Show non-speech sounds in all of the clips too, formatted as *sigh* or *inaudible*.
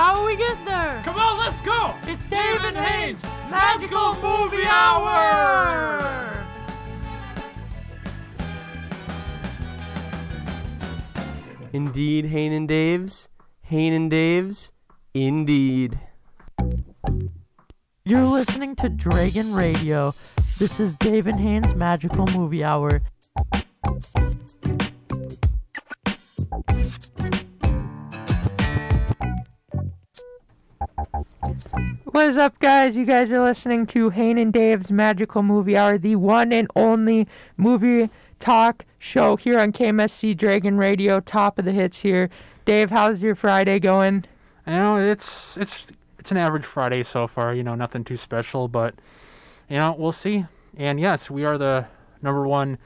How will we get there? Come on, let's go! It's Dave and Haynes Magical Movie Hour! Indeed, Hain and Dave's. Hain and Dave's. Indeed. You're listening to Dragon Radio. This is Dave and Haynes Magical Movie Hour. What is up, guys? You guys are listening to Hayne and Dave's Magical Movie Hour, the one and only movie talk show here on KMSC Dragon Radio. Top of the hits here. Dave, how's your Friday going? You know, it's it's it's an average Friday so far. You know, nothing too special, but you know, we'll see. And yes, we are the number one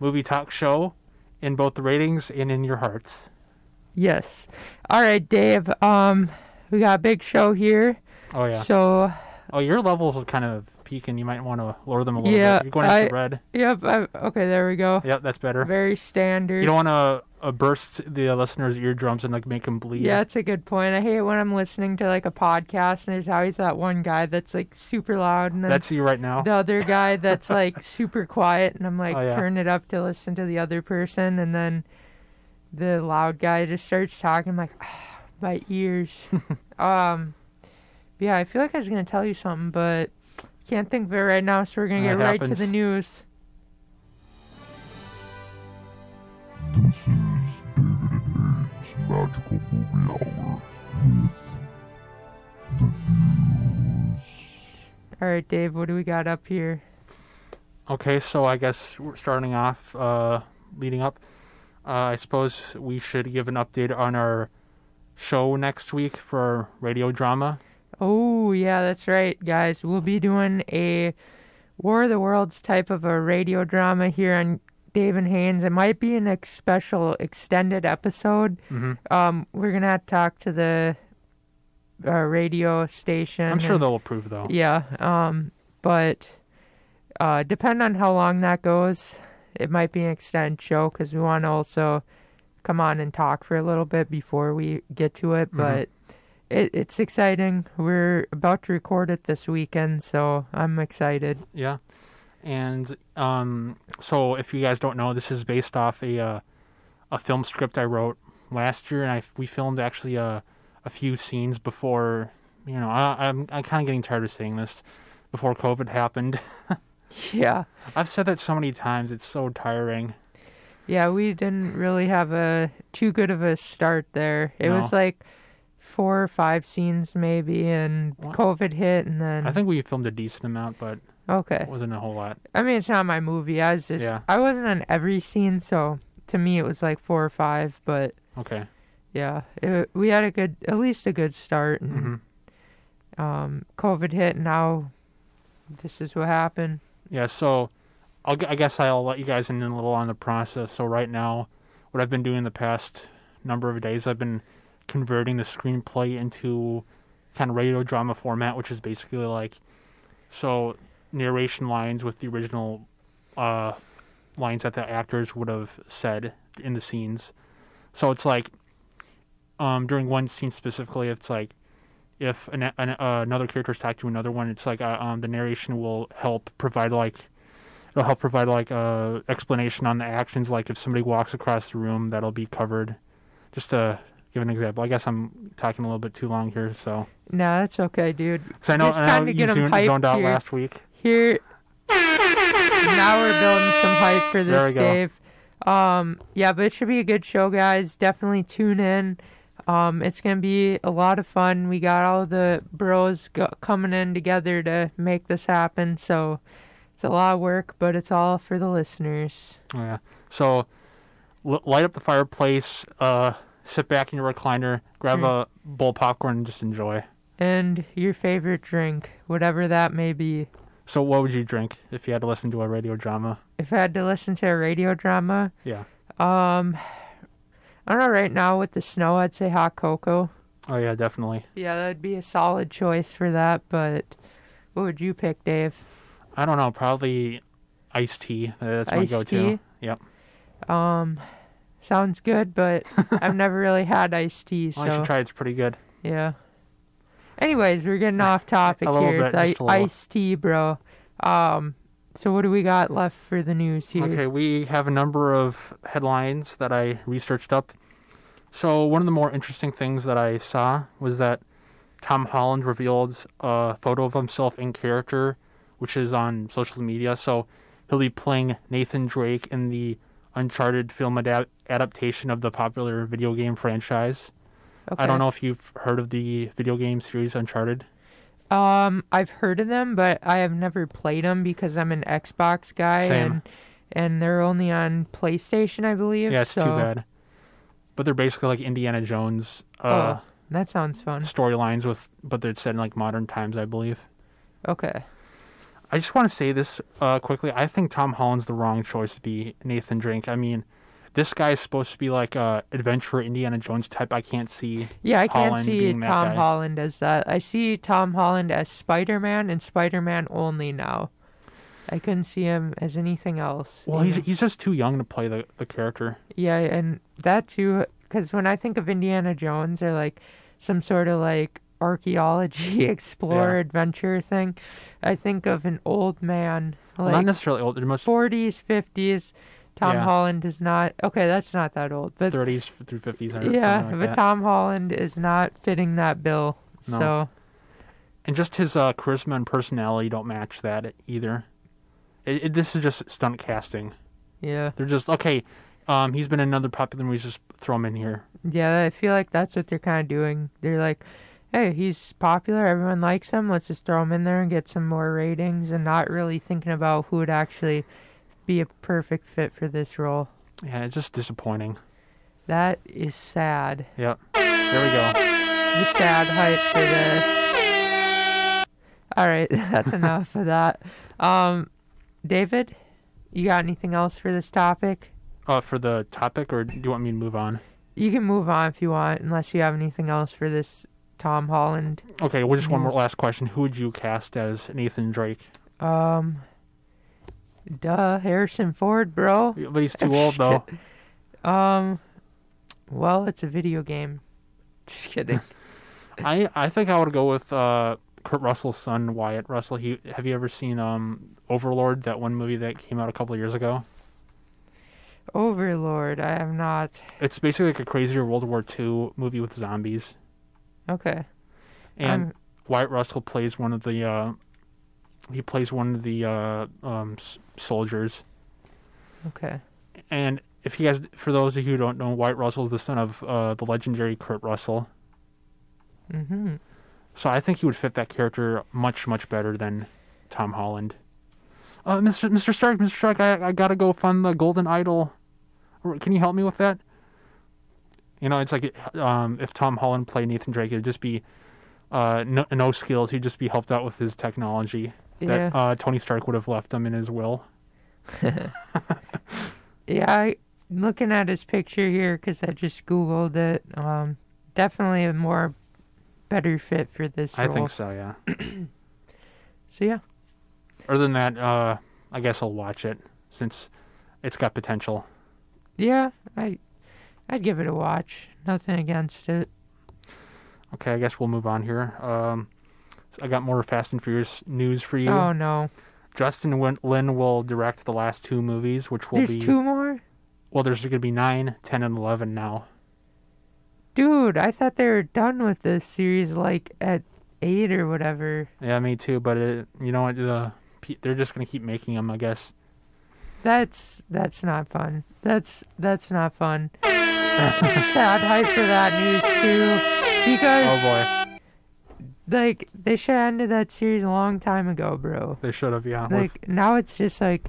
movie talk show in both the ratings and in your hearts. Yes. All right, Dave. Um, we got a big show here. Oh yeah. So, Oh, your levels are kind of peaking. You might want to lower them a little Yeah, bit. You're going into I- red. yep. I, okay, there we go. Yep, that's better. Very standard. You don't want to uh, burst the listeners' eardrums and like make them bleed. Yeah, that's a good point. I hate when I'm listening to like a podcast and there's always that one guy that's like super loud and then That's you right now. the other guy that's like *laughs* super quiet and I'm like Oh, yeah. turn it up to listen to the other person and then the loud guy just starts talking I'm like *sighs* my ears. *laughs* um yeah, I feel like I was gonna tell you something but can't think of it right now, so we're gonna That get right to the news. This is David and Dave's Magical Movie Hour with the news. Alright, Dave, what do we got up here? Okay, so I guess we're starting off, uh, leading up. Uh, I suppose we should give an update on our show next week for our radio drama. Oh, yeah, that's right, guys. We'll be doing a War of the Worlds type of a radio drama here on Dave and Haynes. It might be an ex- special extended episode. hmm Um, we're gonna talk to the uh, radio station. I'm sure and- they'll approve though. Yeah. Um, but uh, depending on how long that goes, it might be an extended show because we want to also come on and talk for a little bit before we get to it. Mhm. But it, it's exciting. We're about to record it this weekend, so I'm excited. Yeah. And um, so if you guys don't know, this is based off a uh, a film script I wrote last year, and I we filmed actually a a few scenes before. You know, I, I'm I'm kind of getting tired of saying this. Before COVID happened, *laughs* Yeah. I've said that so many times. It's so tiring. Yeah, we didn't really have a too good of a start there. It No. was like four or five scenes maybe, and What? COVID hit, and then I think we filmed a decent amount, but okay. it wasn't a whole lot. I mean, it's not my movie. I was just, Yeah. I wasn't on every scene, so to me it was like four or five. But Okay. yeah, it, we had a good, at least a good start. And hmm um, COVID hit. and Now this is what happened. Yeah, so I'll, I guess I'll let you guys in a little on the process. So right now, what I've been doing the past number of days, I've been converting the screenplay into kind of radio drama format, which is basically like so narration lines with the original uh, lines that the actors would have said in the scenes. So it's like um, during one scene specifically, it's like if an, an, uh, another character is talking to another one, it's like uh, um, the narration will help provide like it'll help provide like a explanation on the actions. Like if somebody walks across the room, that'll be covered. Just to give an example, I guess I'm talking a little bit too long here, so No, that's okay, dude. because I know, I know you zoned, zoned out here. last week. Here, now we're building some hype for this. Dave. Um, yeah, but it should be a good show, guys. Definitely tune in. Um, it's gonna be a lot of fun. We got all the bros go- coming in together to make this happen. So it's a lot of work, but it's all for the listeners. Oh, yeah. So l- light up the fireplace, uh, sit back in your recliner, grab Hmm. a bowl of popcorn, and just enjoy. And your favorite drink, whatever that may be. So what would you drink if you had to listen to a radio drama? If I had to listen to a radio drama, Yeah. um, I don't know. Right now with the snow, I'd say hot cocoa. Oh yeah, definitely. Yeah, that'd be a solid choice for that. But what would you pick, Dave? I don't know, probably iced tea. That's my Iced go-to. tea? Yep. Um, sounds good, but I've never really had iced tea, *laughs* Well, you so should try. It's pretty good. yeah. Anyways, we're getting off *laughs* topic A little here. bit, The just a little. iced tea, bro. Um, so what do we got left for the news here? Okay, we have a number of headlines that I researched up. So one of the more interesting things that I saw was that Tom Holland revealed a photo of himself in character, which is on social media. So he'll be playing Nathan Drake in the Uncharted film adap- adaptation of the popular video game franchise. Okay. I don't know if you've heard of the video game series Uncharted. Um, I've heard of them, but I have never played them because I'm an Xbox guy, Same. and and they're only on PlayStation, I believe. Yeah, it's so, too bad. But they're basically like Indiana Jones uh, Oh, that sounds fun. storylines with, but they're set in like modern times, I believe. Okay. I just want to say this uh, quickly. I think Tom Holland's the wrong choice to be Nathan Drake. I mean, this guy is supposed to be like a adventurer Indiana Jones type. I can't see. Yeah, I can't Holland see Tom. Holland as that. I see Tom Holland as Spider-Man and Spider-Man only now. I couldn't see him as anything else. Well, he's know? he's just too young to play the the character. Yeah, and that too, because when I think of Indiana Jones or like some sort of like archaeology *laughs* explorer Yeah. adventure thing, I think of an old man, Well, not necessarily old. Must 40s, 50s. Tom Yeah. Holland is not okay. That's not that old, but 30s through 50s. or yeah, something but that. Tom Holland is not fitting that bill. No. So and just his uh, charisma and personality don't match that either. It, it, this is just stunt casting. yeah, They're just okay. Um, he's been in another popular movie. Just throw him in here. yeah. I feel like that's what they're kind of doing. They're like, hey, he's popular. Everyone likes him. Let's just throw him in there and get some more ratings, and not really thinking about who would actually be a perfect fit for this role. Yeah, it's just disappointing. That is sad. Yep. There we go. The sad hype for this. All right, *laughs* that's *laughs* enough of that. Um, David, you got anything else for this topic? Uh, for the topic, or do you want me to move on? You can move on if you want, unless you have anything else for this Tom Holland. Okay, well, just one more last question. Who would you cast as Nathan Drake? Um, duh, Harrison Ford, bro. But he's too *laughs* old, though. Um, well, it's a video game. *laughs* Just kidding. *laughs* I I think I would go with uh, Kurt Russell's son, Wyatt Russell. He have you ever seen um Overlord, that one movie that came out a couple of years ago? Overlord, I have not. It's basically like a crazier World War II movie with zombies, Okay. and I'm- Wyatt Russell plays one of the uh, he plays one of the uh, um, s- soldiers. okay. And if you guys, for those of you who don't know, Wyatt Russell is the son of uh, the legendary Kurt Russell. Mm-hmm. So I think he would fit that character much, much better than Tom Holland. Uh, Mr. Mr. Stark, Mr. Stark, I, I gotta go fund the Golden Idol. Can you help me with that? You know, it's like um, if Tom Holland played Nathan Drake, it'd just be uh, no, no skills. He'd just be helped out with his technology Yeah. that uh, Tony Stark would have left him in his will. *laughs* Yeah, I, looking at his picture here because I just googled it. Um, definitely a more better fit for this Role. I think so, yeah. *clears throat* So yeah, Other than that, uh, I guess I'll watch it since it's got potential. yeah, I, I'd give it a watch. Nothing against it. Okay, I guess we'll move on here. Um, I got more Fast and Furious news for you. Oh no, Justin Win- Lin will direct the last two movies, which will there's be two more. well. There's going to be nine, ten, and eleven now. Dude, I thought they were done with this series like at eight or whatever. Yeah, me too. But it, you know what? The they're just going to keep making them, I guess. That's that's not fun. That's that's not fun. *laughs* Sad hype for that news too, because Oh boy, like they should have ended that series a long time ago, bro. they should have. Yeah, with- Like now it's just like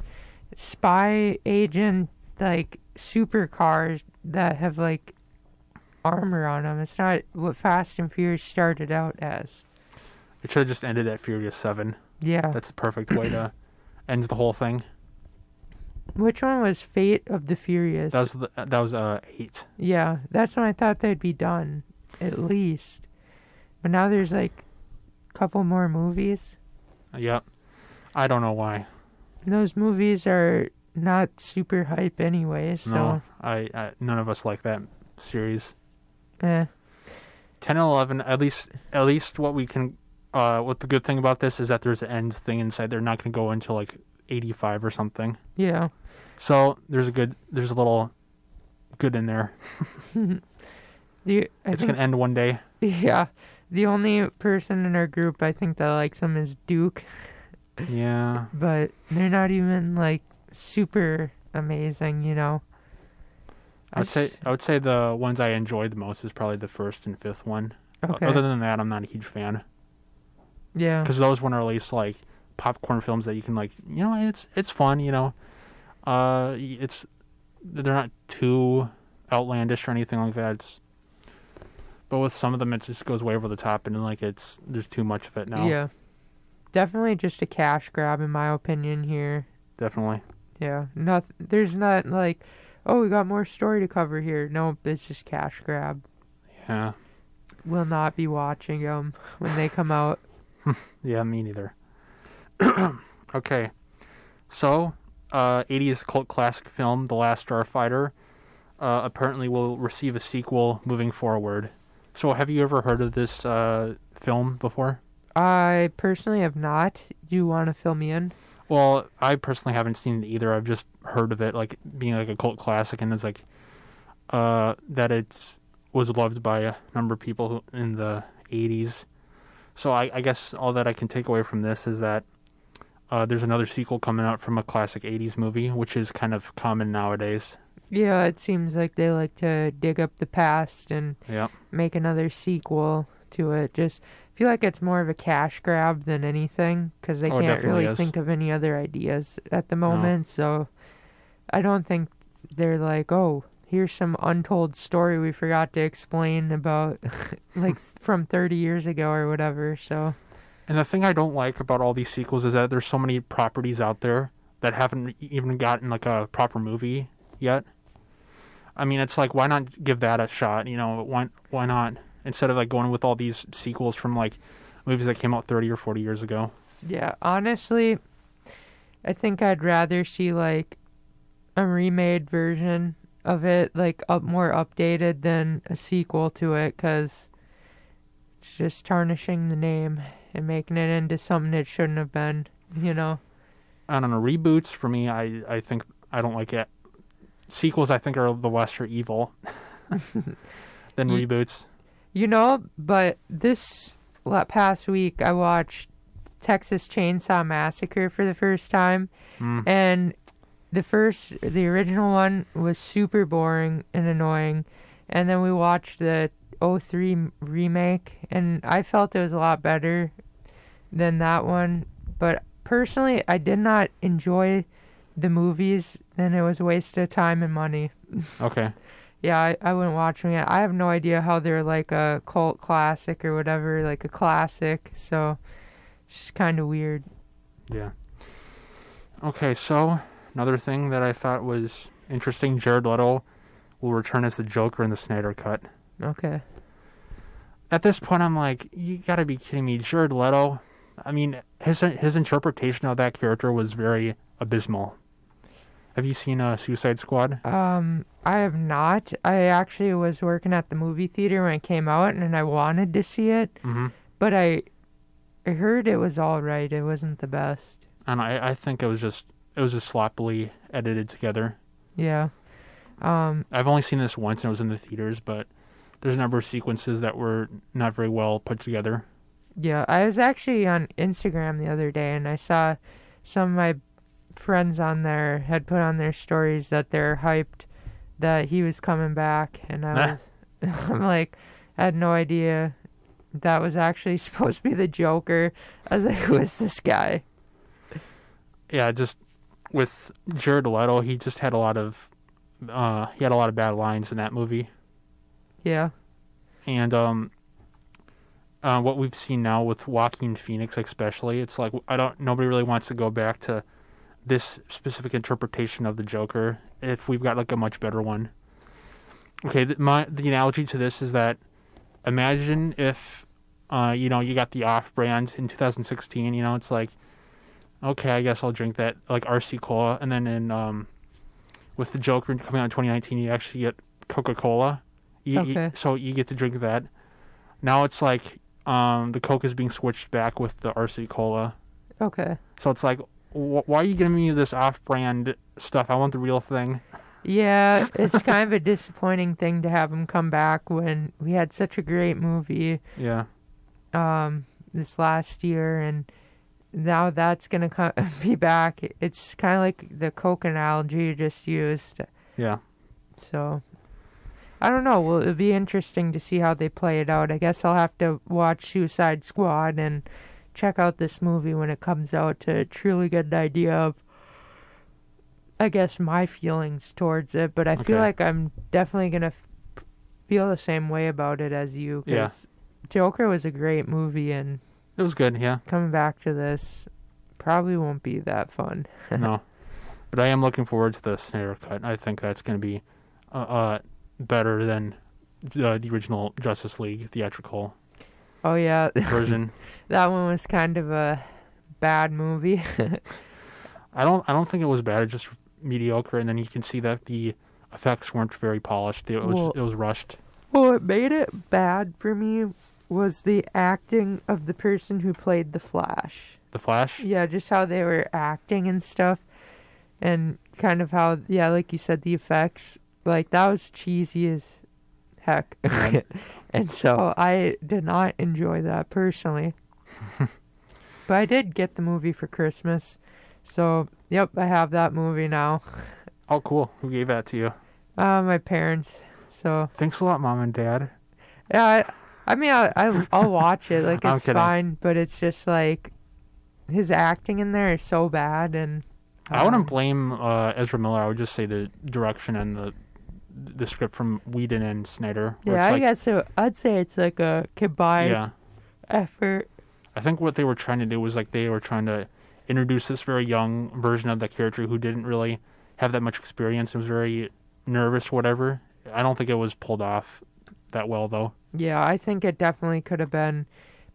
spy agent like supercars that have like armor on them. It's not what Fast and Furious started out as. it should have just ended at Furious Seven. Yeah. That's the perfect way to end the whole thing. Which one was Fate of the Furious? That was the, that was uh eight. Yeah, that's when I thought they'd be done, at least. But now there's like a couple more movies. Yep. I don't know why. Those movies are not super hype anyway, so No, I, I none of us like that series. eh. 10 and 11 at least at least what we can uh what the good thing about this is that there's an end thing inside they're not going to go into like 85 or something Yeah. so there's a good there's a little good in there *laughs* The, I it's think, going to end one day yeah. The only person in our group I think that likes him is Duke, yeah *laughs* but they're not even like super amazing, you know. i would say i would say the ones i enjoyed the most is probably the first and fifth one Okay. other than that i'm not a huge fan yeah. because those are at least like popcorn films that you can like you know it's it's fun you know uh it's they're not too outlandish or anything like that it's but with some of them it just goes way over the top and like it's there's too much of it now Yeah. Definitely just a cash grab in my opinion here. definitely Yeah. Not there's not like oh, we got more story to cover here. no it's just cash grab. yeah Will not be watching them when they come out. *laughs* yeah me neither *clears throat* okay so uh 80s cult classic film the last starfighter uh apparently will receive a sequel moving forward so have you ever heard of this uh film before I personally have not. Do you want to fill me in? Well, I personally haven't seen it either. I've just heard of it, like being like a cult classic, and it's like uh, that it's was loved by a number of people in the '80s. So I, I guess all that I can take away from this is that uh, there's another sequel coming out from a classic '80s movie, which is kind of common nowadays. Yeah, it seems like they like to dig up the past and Yeah, make another sequel to it. Just feel like it's more of a cash grab than anything because they Oh, can't really is. think of any other ideas at the moment. So I don't think they're like, oh, here's some untold story we forgot to explain about *laughs* like from 30 years ago or whatever. So and the thing I don't like about all these sequels is that there's so many properties out there that haven't even gotten like a proper movie yet. I mean, it's like why not give that a shot? You know, why why not instead of like going with all these sequels from like movies that came out 30 or 40 years ago? yeah, honestly, I think I'd rather see like a remade version of it, like up more updated than a sequel to it, because it's just tarnishing the name and making it into something it shouldn't have been. You know? I don't know. Reboots for me, I I think I don't like it. Sequels, I think, are the lesser evil *laughs* than Ye- reboots. You know, but this past week I watched Texas Chainsaw Massacre for the first time, Mm. and the first, the original one was super boring and annoying, and then we watched the 03 remake, and I felt it was a lot better than that one. But personally, I did not enjoy the movies, and it was a waste of time and money. *laughs* Okay. Yeah, I, I wouldn't watch them yet. I have no idea how they're like a cult classic or whatever, like a classic. So it's just kind of weird. Yeah. Okay, so another thing that I thought was interesting: Jared Leto will return as the Joker in the Snyder Cut. Okay. At this point, I'm like, you gotta be kidding me, Jared Leto. I mean, his his interpretation of that character was very abysmal. Have you seen uh, Suicide Squad? Um, I have not. I actually was working at the movie theater when it came out, and I wanted to see it, Mm-hmm. but I, I heard it was all right. It wasn't the best. And I I think it was just it was just sloppily edited together. Yeah. Um. I've only seen this once, and it was in the theaters, but there's a number of sequences that were not very well put together. Yeah. I was actually on Instagram the other day, and I saw some of my friends on there had put on their stories that they're hyped that he was coming back, and I was *laughs* I'm like, I had no idea that was actually *laughs* supposed to be the Joker. I was like, who is this guy? yeah, just with Jared Leto, he just had a lot of uh he had a lot of bad lines in that movie. Yeah. And um uh, what we've seen now with Joaquin Phoenix especially, it's like I don't nobody really wants to go back to this specific interpretation of the Joker if we've got like a much better one. Okay, th- my the analogy to this is that imagine if uh you know you got the off brand in 2016, you know, it's like okay, I guess I'll drink that like RC Cola and then in um with the Joker coming out in 2019, you actually get Coca-Cola. You, you- Okay. so you get to drink that. Now it's like um, the Coke is being switched back with the RC Cola. Okay. So it's like, wh- why are you giving me this off-brand stuff? I want the real thing. Yeah, *laughs* it's kind of a disappointing thing to have him come back when we had such a great movie Yeah. um this last year and now that's gonna come, *laughs* be back. It's kind of like the Coke analogy you just used. Yeah. So I don't know. Well, it'll be interesting to see how they play it out. I guess I'll have to watch Suicide Squad and check out this movie when it comes out to truly get an idea of, I guess, my feelings towards it. But I feel like I'm definitely gonna f- feel the same way about it as you. 'cause Yeah. Joker was a great movie, and It was good. Yeah. coming back to this probably won't be that fun. no. *laughs* But I am looking forward to the Snyder cut. I think that's going to be uh, uh, better than the, the original Justice League theatrical Oh yeah, version. *laughs* that one was kind of a bad movie. *laughs* I don't. I don't think it was bad. It's just mediocre. And then you can see that the effects weren't very polished. It was. Well- it was rushed. What made it bad for me was the acting of the person who played the Flash. The Flash. Yeah, just how they were acting and stuff. And kind of how, yeah, like you said, the effects. Like, that was cheesy as heck. *laughs* And so I did not enjoy that personally. *laughs* but I did get the movie for Christmas. So, yep, I have that movie now. Oh, cool. Who gave that to you? Uh, my parents. So, Thanks a lot, mom and dad. Yeah, I, I mean, I, I I'll watch it. Like *laughs* it's fine, but it's just like his acting in there is so bad, and I um, wouldn't blame uh, Ezra Miller. I would just say the direction and the the script from Whedon and Snyder. Yeah, I like, guess so. I'd say it's like a combined Yeah, effort. I think what they were trying to do was like they were trying to introduce this very young version of the character who didn't really have that much experience. It was very nervous, whatever. I don't think it was pulled off that well though. Yeah, I think it definitely could have been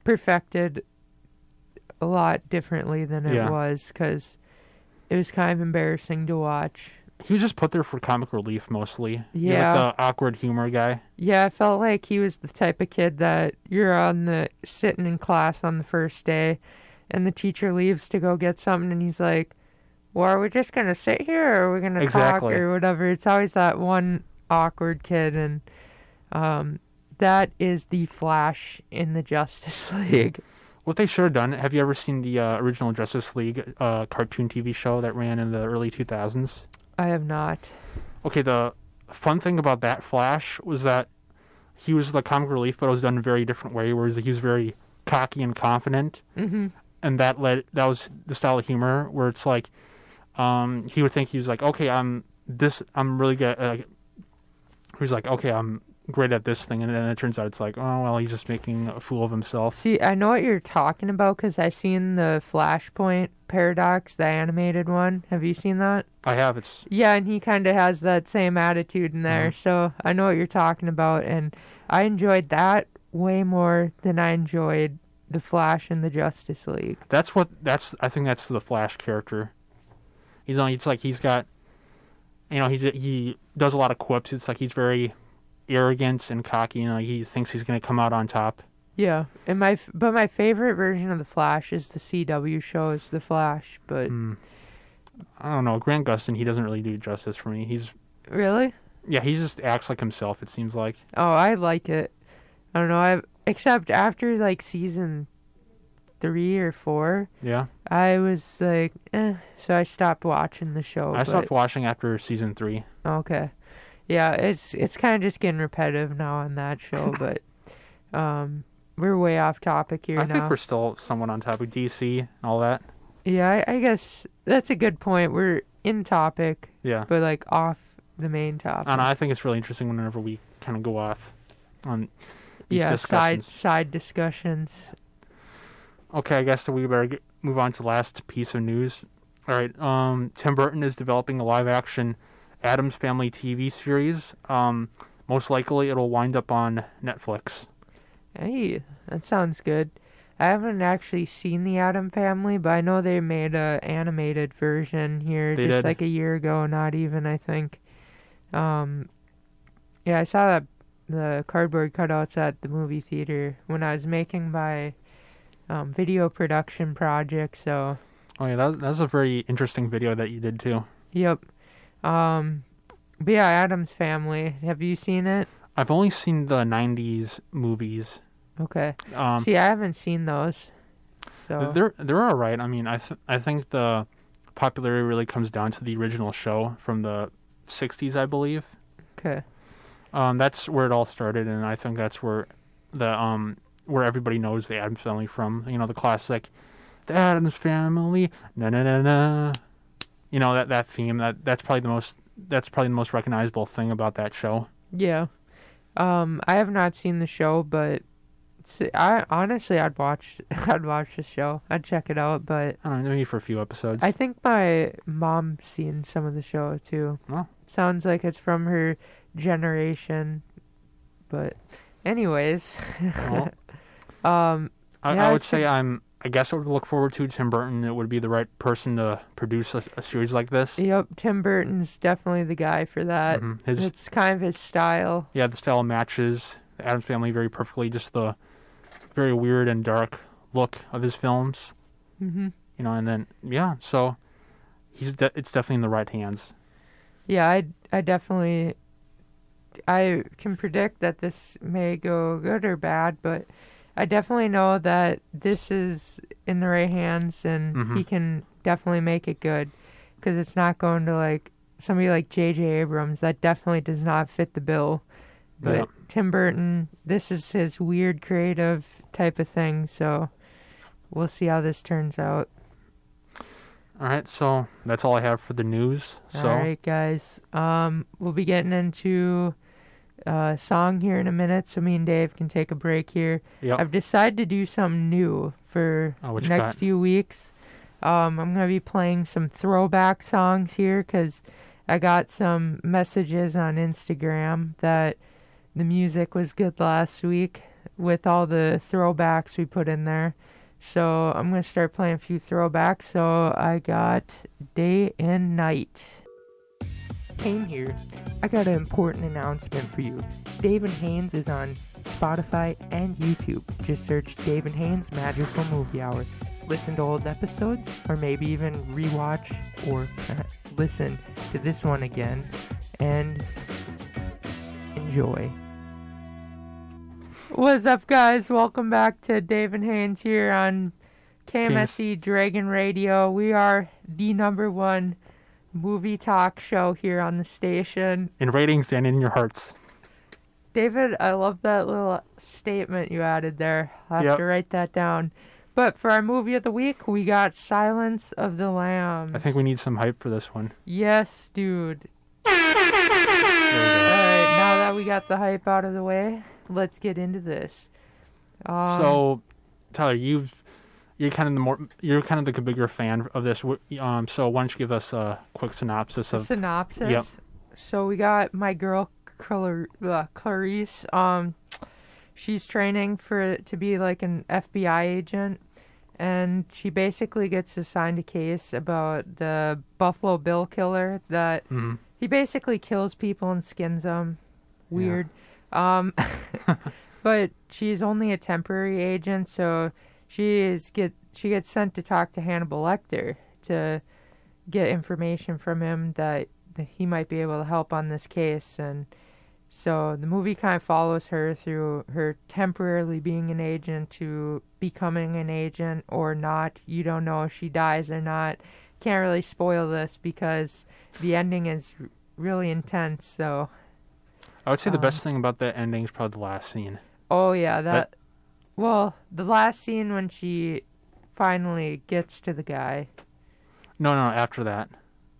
perfected a lot differently than it Yeah. was because it was kind of embarrassing to watch. He was just put there for comic relief mostly. Yeah. like the awkward humor guy. Yeah, I felt like he was the type of kid that you're on the sitting in class on the first day, and the teacher leaves to go get something, and he's like, "Well, are we just gonna sit here, or are we gonna Exactly. talk, or whatever?" It's always that one awkward kid, and um, that is the Flash in the Justice *laughs* League. What they should have done. Have you ever seen the uh, original Justice League uh, cartoon TV show that ran in the early 2000s? I have not. okay, the fun thing about that Flash was that he was the comic relief, but it was done in a very different way. Whereas he was very cocky and confident, hmm and that led that was the style of humor where it's like, um, he would think he was like, okay, I'm this, I'm really good. Uh, he's like, okay, I'm great at this thing, and then it turns out it's like, oh well, he's just making a fool of himself. See, I know what you're talking about because I seen the Flashpoint Paradox, the animated one. Have you seen that? I have it's Yeah, and he kind of has that same attitude in there. Mm-hmm. So I know what you're talking about, and I enjoyed that way more than I enjoyed the Flash in the Justice League. that's what that's I think that's the Flash character. He's on. It's like he's got, you know, he's he does a lot of quips. It's like he's very arrogant and cocky. You know, he thinks he's gonna come out on top. Yeah, and my but my favorite version of the Flash is the CW show is the Flash. But Hmm. I don't know. Grant Gustin, he doesn't really do justice for me. He's really, yeah, he just acts like himself. It seems like. oh, I like it. I don't know. I except after like season three or four, Yeah, I was like, eh. So I stopped watching the show. I but- stopped watching after season three. Okay. Yeah, it's it's kind of just getting repetitive now on that show, *laughs* but um, we're way off topic here I now. think we're still somewhat on topic. DC and all that. Yeah, I, I guess that's a good point. We're in topic, Yeah, but like off the main topic. and I think it's really interesting whenever we kind of go off on these yeah, side side discussions. Okay, I guess that we better get, move on to the last piece of news. All right, um, Tim Burton is developing a live-action Addams Family TV series. Um, most likely, it'll wind up on Netflix. Hey, that sounds good. I haven't actually seen the Adam Family, but I know they made a animated version here They just did. like a year ago. Not even, I think. Um, yeah, I saw that the cardboard cutouts at the movie theater when I was making my um, video production project. So, Oh yeah, that, that's a very interesting video that you did too. yep. Um, but yeah, Addams Family. Have you seen it? I've only seen the '90s movies. Okay. Um, See, I haven't seen those. So they're they're all right. I mean, I th- I think the popularity really comes down to the original show from the '60s, I believe. okay. Um, that's where it all started, and I think that's where the um where everybody knows the Addams Family from. You know, the classic, the Addams Family, na na na na. You know that that theme. That that's probably the most that's probably the most recognizable thing about that show. Yeah. Um, I have not seen the show, but I honestly I'd watch *laughs* I'd watch the show. I'd check it out, but I don't know, maybe for a few episodes. I think my mom's seen some of the show too. Oh. Sounds like it's from her generation. But anyways, Well, *laughs* um I, Yeah, I would say I'm. I guess I would look forward to Tim Burton. It would be the right person to produce a, a series like this. yep, Tim Burton's definitely the guy for that. Mhm. His It's kind of his style. yeah, the style matches the Addams Family very perfectly. Just the very weird and dark look of his films, Mhm. you know. And then yeah, so he's de- it's definitely in the right hands. Yeah, I I definitely I can predict that this may go good or bad, but I definitely know that this is in the right hands and Mhm. he can definitely make it good because it's not going to like somebody like J.J. Abrams that definitely does not fit the bill. But Yeah. Tim Burton, this is his weird creative type of thing, so we'll see how this turns out. All right, so that's all I have for the news. So All right, guys. Um, we'll be getting into a song here in a minute, so me and Dave can take a break here. Yep. I've decided to do something new for Oh, next got? few weeks. Um, I'm gonna be playing some throwback songs here because I got some messages on Instagram that the music was good last week with all the throwbacks we put in there. So I'm gonna start playing a few throwbacks. So I got Day and Night. Kane here. I got an important announcement for you. Dave and Haynes is on Spotify and YouTube. Just search Dave and Haynes Magical Movie Hour. Listen to old episodes, or maybe even rewatch or *laughs* listen to this one again, and enjoy. What's up, guys? Welcome back to Dave and Haynes here on KMSC Dragon Radio. We are the number one movie talk show here on the station. in ratings and in your hearts. David, I love that little statement you added there. I'll have Yep. to write that down. But for our movie of the week, we got Silence of the Lambs. I think we need some hype for this one. Yes, dude. Go. Alright, now that we got the hype out of the way, let's get into this. Um, so, Tyler, you've you're kind of the more you're kind of the bigger fan of this. Um, so why don't you give us a quick synopsis of? synopsis. Yep. So we got my girl Clar- uh, Clarice. Um, she's training for to be like an FBI agent, and she basically gets assigned a case about the Buffalo Bill killer. That Mhm. he basically kills people and skins them. Weird. Um, *laughs* but she's only a temporary agent, so she is get she gets sent to talk to Hannibal Lecter to get information from him that, that he might be able to help on this case and so the movie kind of follows her through her temporarily being an agent to becoming an agent or not. You don't know if she dies or not. Can't really spoil this because the ending is really intense. So, I would say the um, best thing about that ending is probably the last scene. oh yeah, that. Well, the last scene when she finally gets to the guy. No, no, after that.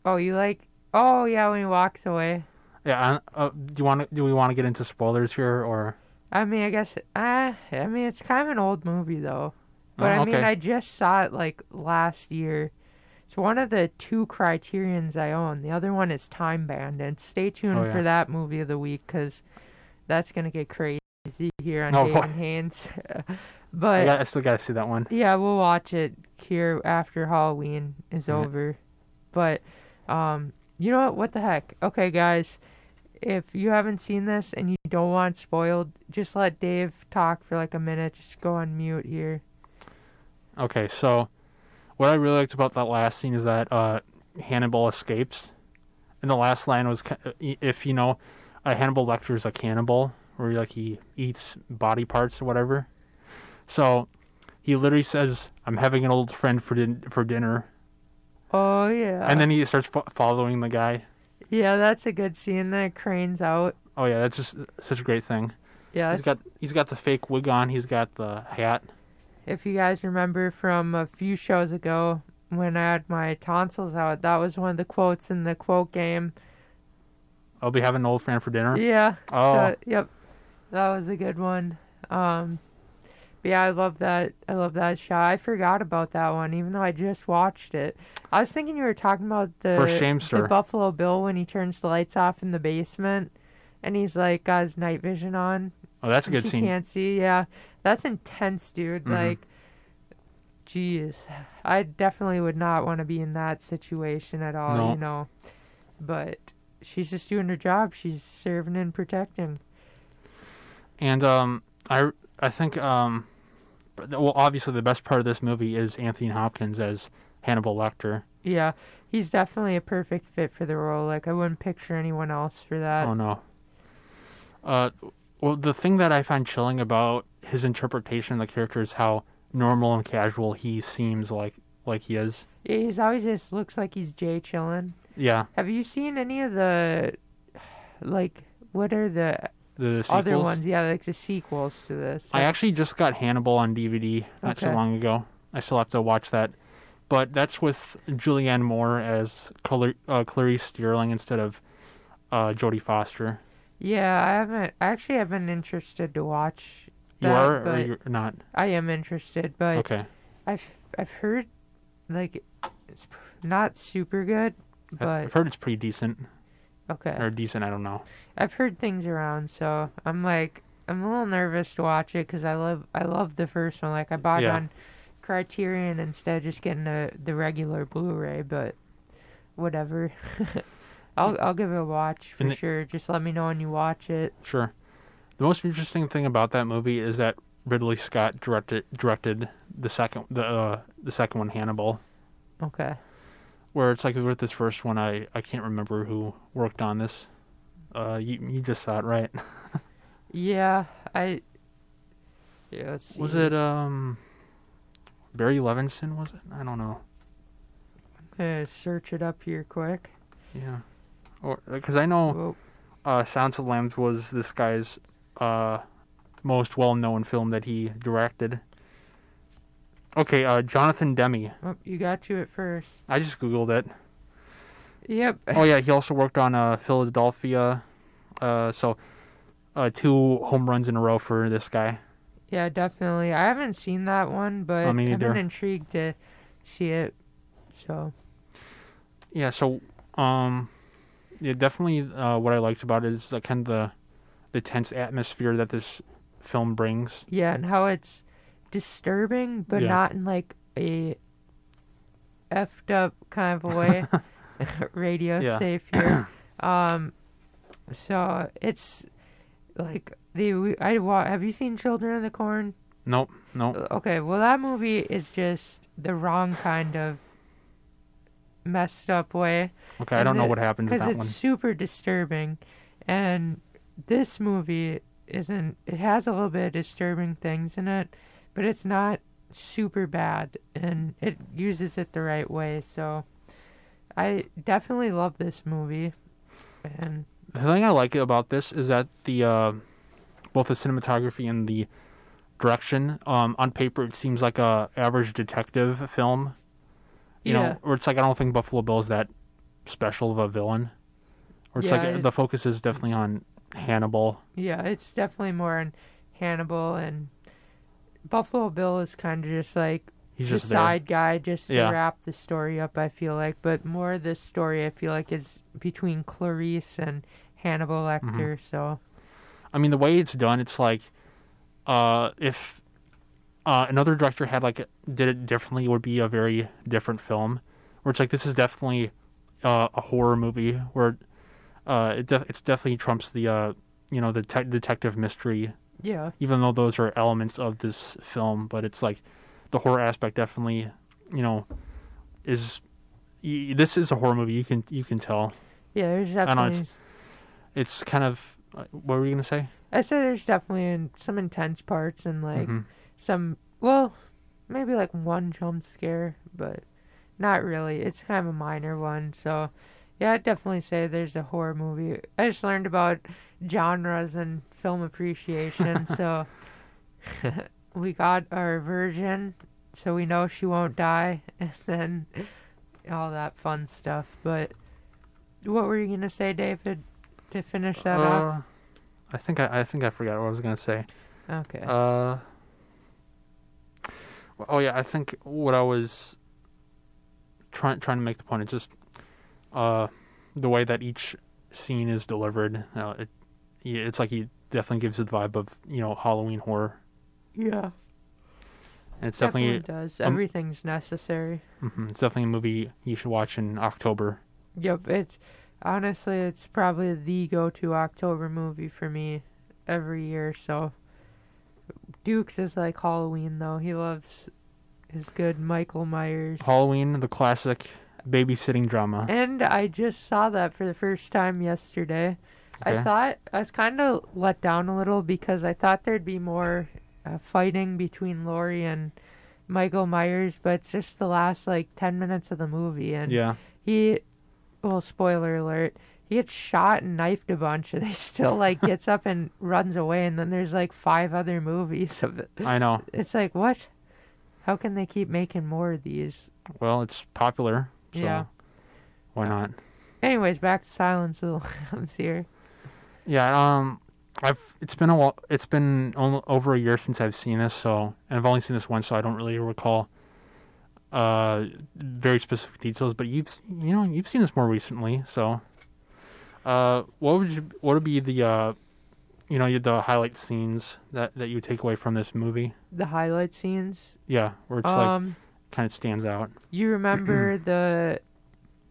Oh, you like? Oh yeah, when he walks away. Yeah. I, uh, do you want? Do we want to get into spoilers here, or? I mean, I guess. Uh, I mean, it's kind of an old movie though. But Oh, I mean, okay. I just saw it like last year. It's one of the two Criterions I own. The other one is Time Bandits. Stay tuned Oh, yeah. for that movie of the week because that's gonna get crazy here on Oh, Dave boy. and Haynes. *laughs* I, but got, I still got to see that one. yeah, we'll watch it here after Halloween is Yeah. over. But um, you know what? What the heck? Okay, guys. if you haven't seen this and you don't want spoiled, just let Dave talk for like a minute. Just go on mute here. Okay, so what I really liked about that last scene is that uh, Hannibal escapes, and the last line was, "If you know, uh, Hannibal Lecter is a cannibal, where like he eats body parts or whatever." So he literally says, "I'm having an old friend for din- for dinner," Oh yeah. and then he starts fo- following the guy. yeah, that's a good scene. That cranes out. Oh yeah, that's just such a great thing. Yeah, He's got he's got the fake wig on. He's got the hat. if you guys remember from a few shows ago when I had my tonsils out, that was one of the quotes in the quote game. Oh, I'll be having an old friend for dinner. Yeah. Oh. So, yep. That was a good one. Um but yeah, I love that I love that shot. I forgot about that one, even though I just watched it. I was thinking you were talking about the For shame, the. Buffalo Bill when he turns the lights off in the basement and he's like got his night vision on. Oh, that's a good she scene. can't see. Yeah, that's intense, dude. Mhm. Like, jeez, I definitely would not want to be in that situation at all. No. You know, but she's just doing her job. She's serving and protecting. And um, I I think um, well, obviously the best part of this movie is Anthony Hopkins as Hannibal Lecter. Yeah, he's definitely a perfect fit for the role. Like, I wouldn't picture anyone else for that. oh no. Uh, well, the thing that I find chilling about his interpretation of the character is how normal and casual he seems like like he is. Yeah, he's always just looks like he's Jay chilling. Yeah, Have you seen any of the, like, what are the the sequels. other ones? Yeah, like the sequels to this. I actually just got Hannibal on DVD not so long ago. I still have to watch that. But that's with Julianne Moore as Clar- uh, Clarice Starling instead of uh, Jodie Foster. Yeah, I haven't. I actually have been interested to watch. You are or but you're not? I am interested, but Okay. I've I've heard like it's not super good, but I've heard it's pretty decent. Okay. Or decent, I don't know. I've heard things around, so I'm like I'm a little nervous to watch it because I love I love the first one. Like I bought it Yeah. on Criterion instead of just getting the the regular Blu-ray, but whatever. *laughs* I'll I'll give it a watch for the- sure. Just let me know when you watch it. Sure. The most interesting thing about that movie is that Ridley Scott directed directed the second the uh, the second one Hannibal. Okay. Where it's like with this first one I, I can't remember who worked on this. Uh you you just saw it right. *laughs* Yeah, I. Yeah. Was it um Barry Levinson was it? I don't know. I'm search it up here quick. Yeah. Or cuz I know Whoa. uh Sounds of Lambs was this guy's uh most well-known film that he directed. Okay, uh Jonathan Demme. Oh, you got to it first. I just googled it. Yep. Oh yeah, he also worked on uh Philadelphia uh so uh two home runs in a row for this guy. Yeah, definitely. I haven't seen that one, but Oh, I've been intrigued to see it. So Yeah, so um yeah, definitely uh what I liked about it is the kind of the the tense atmosphere that this film brings. yeah, and how it's disturbing, but Yeah. not in like a effed up kind of a way. *laughs* Radio Yeah. safe here. *clears throat* Um, so it's like the I have you seen Children of the Corn? Nope, nope. Okay, well that movie is just the wrong kind of messed up way Okay, I don't know what happens because it's one. super disturbing, and this movie isn't. It has a little bit of disturbing things in it, but it's not super bad, and it uses it the right way. So, I definitely love this movie, and The thing I like about this is that the uh, both the cinematography and the direction. Um, on paper, it seems like a average detective film. You Yeah. know, where it's like I don't think Buffalo Bill is that special of a villain. Or it's Yeah, like it- the focus is definitely on Hannibal. yeah, it's definitely more on Hannibal and Buffalo Bill is kind of just like He's the just side guy just to Yeah. wrap the story up i feel like but more of this story i feel like is between clarice and hannibal Mm-hmm. lecter so I mean, the way it's done, it's like, uh, if uh, another director had like did it differently, it would be a very different film. Where it's like this is definitely uh, a horror movie. Where uh, it it's definitely trumps the uh, you know the te- detective mystery, Yeah. even though those are elements of this film. But it's like the horror aspect definitely, you know, is this is a horror movie. You can you can tell. Yeah, there's know, definitely. it's- It's kind of uh, what were you gonna say? I said there's definitely in, some intense parts and like Mhm. some. Well, maybe like one jump scare, but not really. It's kind of a minor one. So, yeah, I'd definitely say there's a horror movie. I just learned about genres and film appreciation, *laughs* so *laughs* we got our version, so we know she won't die, *laughs* and then all that fun stuff. But what were you gonna say, David? To finish that off? Uh, I think I, I think I forgot what I was gonna say. Okay. Uh, oh yeah, I think what I was trying trying to make the point is just uh the way that each scene is delivered. Uh, it it's like he definitely gives it the vibe of you know Halloween horror. yeah. And it's Definitely, definitely does. um, Everything's necessary. mhm, it's definitely a movie you should watch in October. Yep, it's honestly it's probably the go-to October movie for me every year. So Dukes is like Halloween though. He loves his good Michael Myers. Halloween, the classic babysitting drama. And I just saw that for the first time yesterday. Okay. I thought I was kind of let down a little because I thought there'd be more uh, fighting between Laurie and Michael Myers, but it's just the last like 10 minutes of the movie and Yeah, he well spoiler alert he gets shot and knifed a bunch and *laughs* he still like *laughs* gets up and runs away and then there's like five other movies of it I know. *laughs* it's like what how can they keep making more of these Well, it's popular, so Yeah. why not? anyways back to silence of the lambs here Yeah, um, I've it's been a while. It's been over a year since I've seen this, so and I've only seen this once, so I don't really recall uh very specific details. But you've you know you've seen this more recently, so uh, what would you what would be the uh you know the highlight scenes that that you take away from this movie? the highlight scenes Yeah, where it's like um kind of stands out. you remember *clears throat* the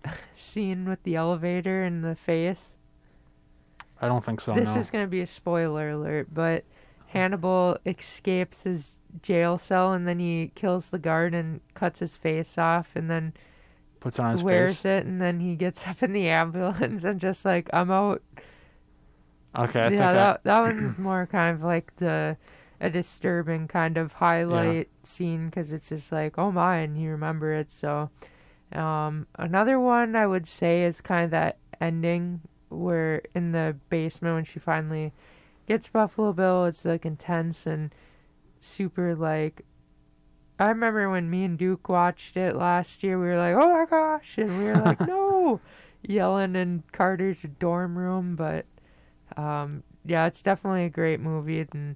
*laughs* scene with the elevator and the face I don't think so. this no. is going to be a spoiler alert, but Hannibal escapes his jail cell and then he kills the guard and cuts his face off and then puts on his wears face. it and then he gets *laughs* up in the ambulance and just like I'm out. Okay, I think yeah, I, that that one's more kind of like the a disturbing kind of highlight scene because it's just like oh my and you remember it so. Um, another one I would say is kind of that ending where in the basement when she finally gets Buffalo Bill, it's like intense and super like. I remember when me and Duke watched it last year, we were like, "Oh my gosh!" and we were like, *laughs* "No!" yelling in Carter's dorm room. But um, yeah, it's definitely a great movie, and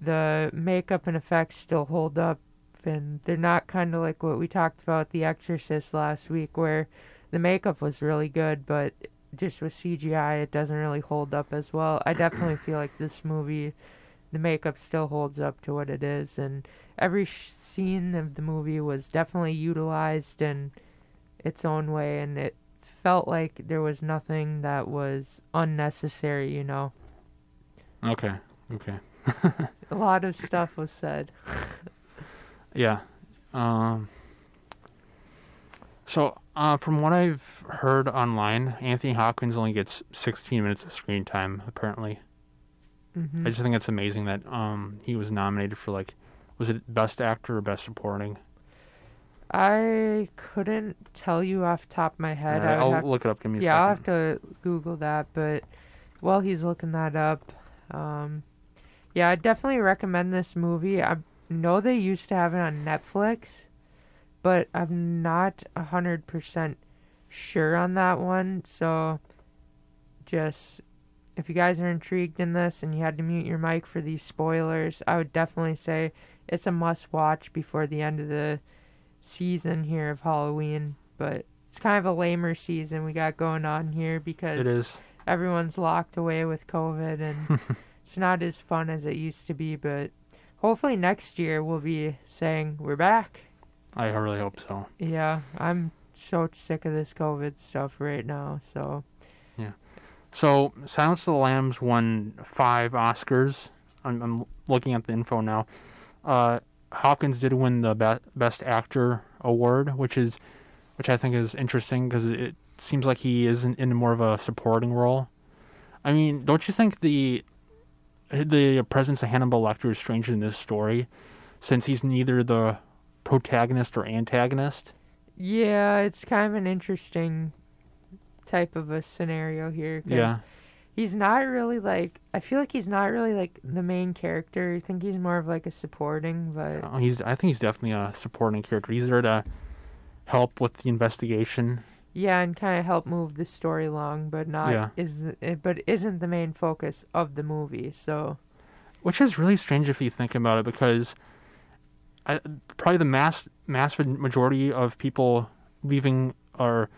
the makeup and effects still hold up, and they're not kind of like what we talked about The Exorcist last week, where the makeup was really good, but just with CGI, it doesn't really hold up as well. I definitely feel like this movie, the makeup still holds up to what it is, and every sh- scene of the movie was definitely utilized in its own way, and it felt like there was nothing that was unnecessary, you know. okay, okay. A lot of stuff was said. *laughs* Yeah. Um, so, uh, from what I've heard online, Anthony Hopkins only gets 16 minutes of screen time, apparently. hmm I just think it's amazing that um, he was nominated for, like, was it Best Actor or Best Supporting? I couldn't tell you off the top of my head. I would I'll have- look it up. Give me a yeah, I'll have to Google that. But while he's looking that up, um, yeah, I definitely recommend this movie. I know they used to have it on Netflix, but I'm not a hundred percent sure on that one. So, just if you guys are intrigued in this and you had to mute your mic for these spoilers, I would definitely say it's a must watch before the end of the season here of Halloween. But it's kind of a lamer season we got going on here because It is. everyone's locked away with COVID and *laughs* it's not as fun as it used to be. But hopefully next year we'll be saying we're back. I really hope so. Yeah, I'm so sick of this COVID stuff right now. So Yeah. So, Silence of the Lambs won five Oscars. I'm, I'm looking at the info now. Uh, Hopkins did win the be- Best Actor award, which is, which I think is interesting because it seems like he is in, in more of a supporting role. I mean, don't you think the the presence of Hannibal Lecter is strange in this story, since he's neither the protagonist or antagonist? Yeah, it's kind of an interesting type of a scenario here. Yeah. He's not really like. I feel like he's not really like the main character. I think he's more of like a supporting, but Oh, he's. I think he's definitely a supporting character. He's there to help with the investigation. yeah, and kind of help move the story along, but not Yeah. is the, but isn't the main focus of the movie. So which is really strange if you think about it because I, probably the mass mass majority of people leaving are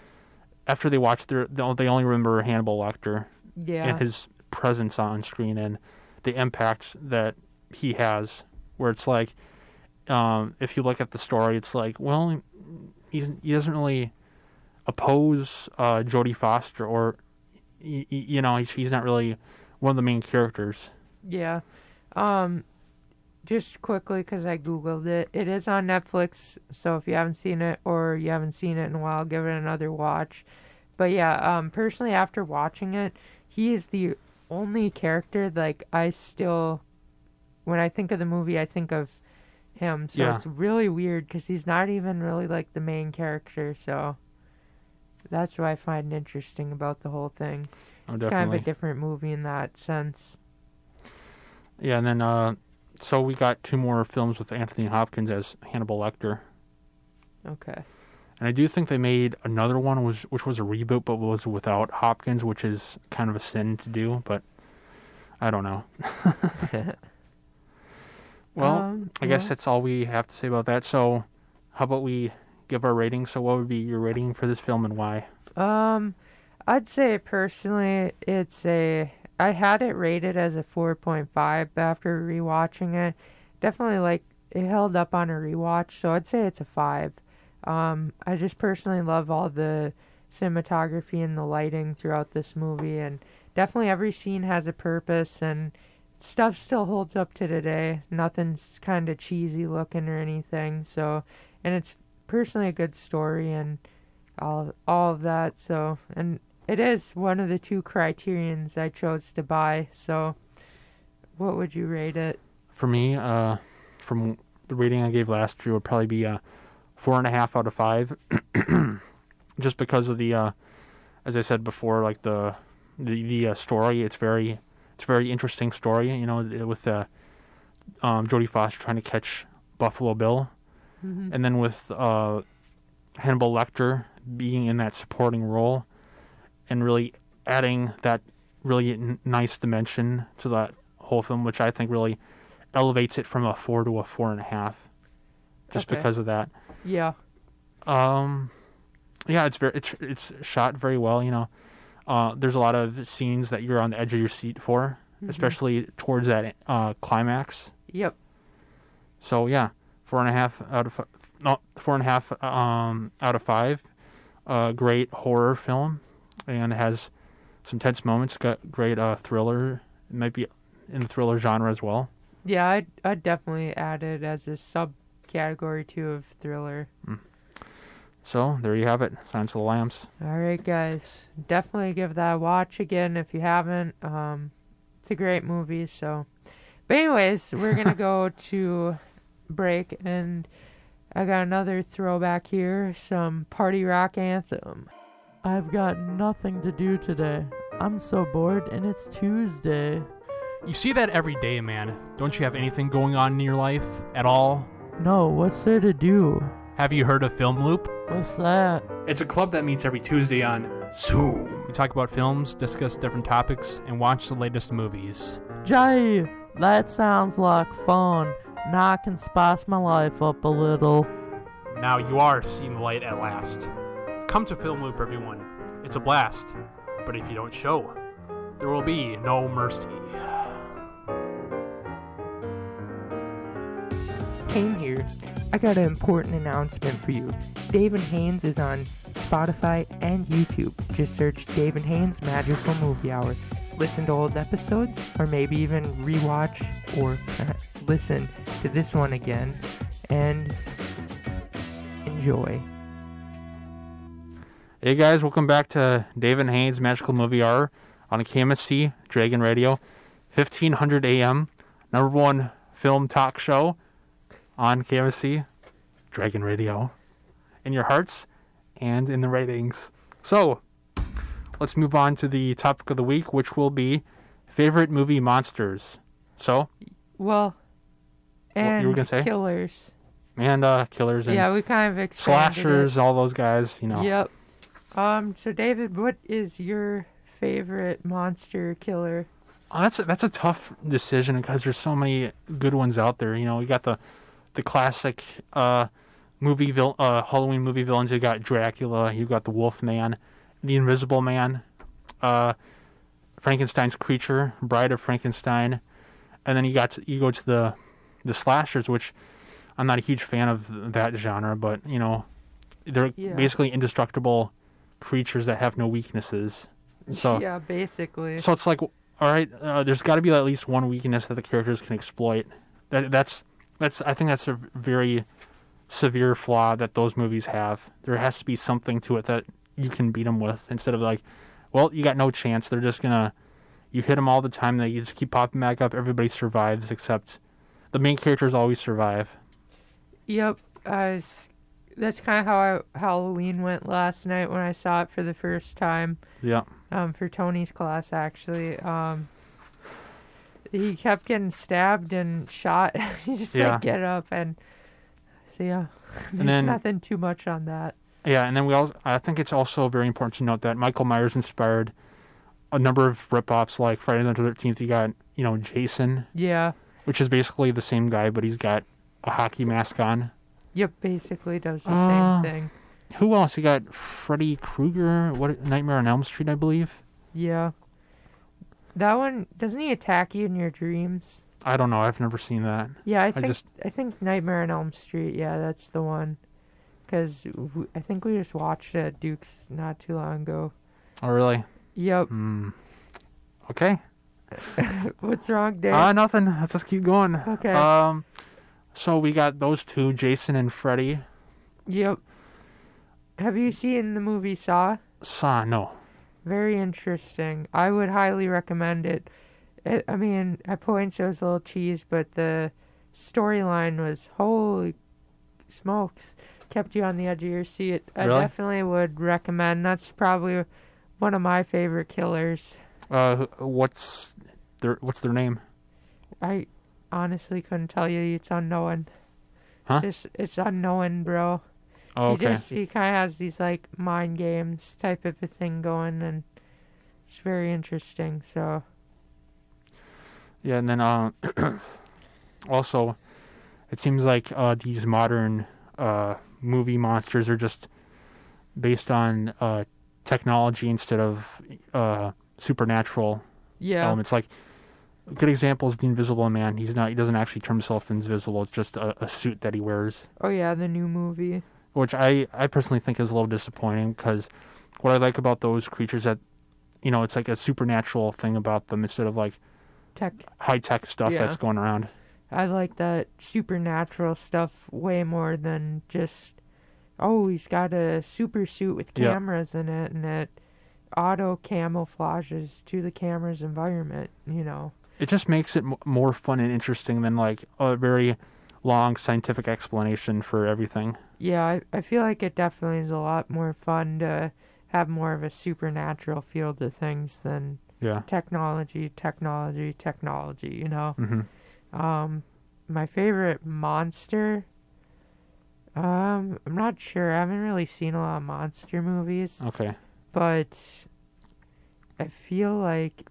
after they watch their they they only remember Hannibal Lecter yeah, and his presence on screen and the impact that he has where it's like um, if you look at the story it's like well he's he doesn't really oppose uh, Jodie Foster or y- y- you know he's, he's not really one of the main characters yeah. Um, just quickly because I googled it. It is on Netflix, so if you haven't seen it or you haven't seen it in a while, give it another watch. But yeah, um, personally, after watching it, he is the only character like I still, when I think of the movie, I think of him. So Yeah. it's really weird because he's not even really like the main character. So that's what I find interesting about the whole thing. oh, It's definitely kind of a different movie in that sense. Yeah, and then uh, so we got two more films with Anthony Hopkins as Hannibal Lecter, Okay. and I do think they made another one was which was a reboot, but was without Hopkins, which is kind of a sin to do. But I don't know. *laughs* Well, Um, I guess that's all we have to say about that. So, how about we give our rating? So, what would be your rating for this film and why? Um, I'd say personally, it's a. I had it rated as a 4.5, but after rewatching it, definitely like it held up on a rewatch, so I'd say it's a 5. Um, I just personally love all the cinematography and the lighting throughout this movie, and definitely every scene has a purpose, and stuff still holds up to today. Nothing's kind of cheesy looking or anything, so, and it's personally a good story, and all all of that. So, and it is one of the two criterions I chose to buy. So, what would you rate it? For me, uh, from the rating I gave last year, would probably be a four and a half out of five, *clears throat* just because of the, uh, as I said before, like the the the uh, story. It's very it's a very interesting story. You know, with uh, um, Jodie Foster trying to catch Buffalo Bill, Mhm. and then with uh, Hannibal Lecter being in that supporting role, and really adding that really n- nice dimension to that whole film, which I think really elevates it from a four to a four and a half, just Okay. because of that. Yeah. Um, yeah, it's very it's it's shot very well. You know, uh, there's a lot of scenes that you're on the edge of your seat for, Mhm. especially towards that uh, climax. Yep. So yeah, four and a half out of fi- no four and a half um out of five. Uh, great horror film, and has some tense moments. Got great uh thriller. It might be in the thriller genre as well. Yeah, I'd I'd definitely add it as a subcategory too of thriller. So there you have it, Silence of the Lambs. All right, guys, definitely give that a watch again if you haven't. Um, it's a great movie. So, but anyways, we're gonna *laughs* go to break, and I got another throwback here, some party rock anthem. I've got nothing to do today. I'm so bored, and it's Tuesday. You see that every day, man. Don't you have anything going on in your life at all? No, what's there to do? Have you heard of Film Loop? What's that? It's a club that meets every Tuesday on Zoom. We talk about films, discuss different topics, and watch the latest movies. Jay, that sounds like fun. Now I can spice my life up a little. Now you are seeing the light at last. Come to Film Loop, everyone. It's a blast. But if you don't show, there will be no mercy. Kane here. I got an important announcement for you. David Haynes is on Spotify, and YouTube. Just search David Haynes Magical Movie Hour. Listen to old episodes, or maybe even rewatch or *laughs* listen to this one again, and enjoy. Hey guys, welcome back to David Haynes Magical Movie Hour on KMSC Dragon Radio, 1500 AM, number one film talk show on KMSC Dragon Radio, in your hearts and in the ratings. So, let's move on to the topic of the week, which will be favorite movie monsters. So, Well, What you and were gonna say? killers. and uh, killers and Yeah, we kind of expanded it. slashers, all those guys, you know. Yep. Um. So, David, what is your favorite monster killer? Oh, that's a, that's a tough decision because there's so many good ones out there. You know, you got the the classic uh, movie vil- uh, Halloween movie villains. You got Dracula. You got the Wolfman, the Invisible Man, uh, Frankenstein's creature, Bride of Frankenstein, and then you got to, you go to the the slashers, which I'm not a huge fan of that genre, but you know, they're Yeah. basically indestructible creatures that have no weaknesses. So *laughs* yeah, basically. so it's like, all right, uh, there's got to be at least one weakness that the characters can exploit. That that's that's I think that's a very severe flaw that those movies have. There has to be something to it that you can beat them with instead of like, well, you got no chance. They're just gonna you hit them all the time. They you just keep popping back up. Everybody survives except the main characters always survive. Yep. I that's kind of how I, Halloween went last night when I saw it for the first time. Yeah. Um, for Tony's class, actually. Um, he kept getting stabbed and shot. *laughs* he just Yeah. like get up and so yeah. There's then- nothing too much on that. Yeah, and then we also I think it's also very important to note that Michael Myers inspired a number of rip-offs like Friday the Thirteenth. You got you know Jason, Yeah. which is basically the same guy, but he's got a hockey mask on. Yep. Basically does the Uh, same thing. Who else? You got Freddy Krueger. What Nightmare on Elm Street, I believe. Yeah. That one doesn't he attack you in your dreams? I don't know. I've never seen that. Yeah, I think just- I think Nightmare on Elm Street. Yeah, that's the one. Because I think we just watched it at Duke's not too long ago. Oh, really? Yep. Hmm. Okay. *laughs* What's wrong, Dave? Uh, nothing. Let's just keep going. Okay. Um, so we got those two, Jason and Freddy. yep. Have you seen the movie Saw? Saw no. Very interesting. I would highly recommend it. it I mean, at points it was a little cheese, but the storyline was holy smokes. Kept you on the edge of your seat. I Really? definitely would recommend. That's probably one of my favorite killers. Uh, what's their what's their name? I honestly couldn't tell you. It's unknown. Huh? It's just it's unknown, bro. Oh, He okay. just he kind of has these like mind games type of a thing going, and it's very interesting. So Yeah, and then uh, *clears throat* also, it seems like uh, these modern uh, movie monsters are just based on uh, technology instead of uh, supernatural yeah, elements. Like a good example is the Invisible Man. He's not. He doesn't actually turn himself invisible. It's just a, a suit that he wears, oh yeah, the new movie. which I I personally think is a little disappointing because what I like about those creatures that you know it's like a supernatural thing about them instead of like Tech. high tech stuff Yeah. that's going around. I like that supernatural stuff way more than just oh he's got a super suit with Yeah. cameras in it and it auto camouflages to the camera's environment. You know. It just makes it m- more fun and interesting than like a very long scientific explanation for everything. Yeah, I, I feel like it definitely is a lot more fun to have more of a supernatural feel to things than Yeah. technology, technology, technology, you know. hmm Um my favorite monster um I'm not sure. I haven't really seen a lot of monster movies, Okay. but I feel like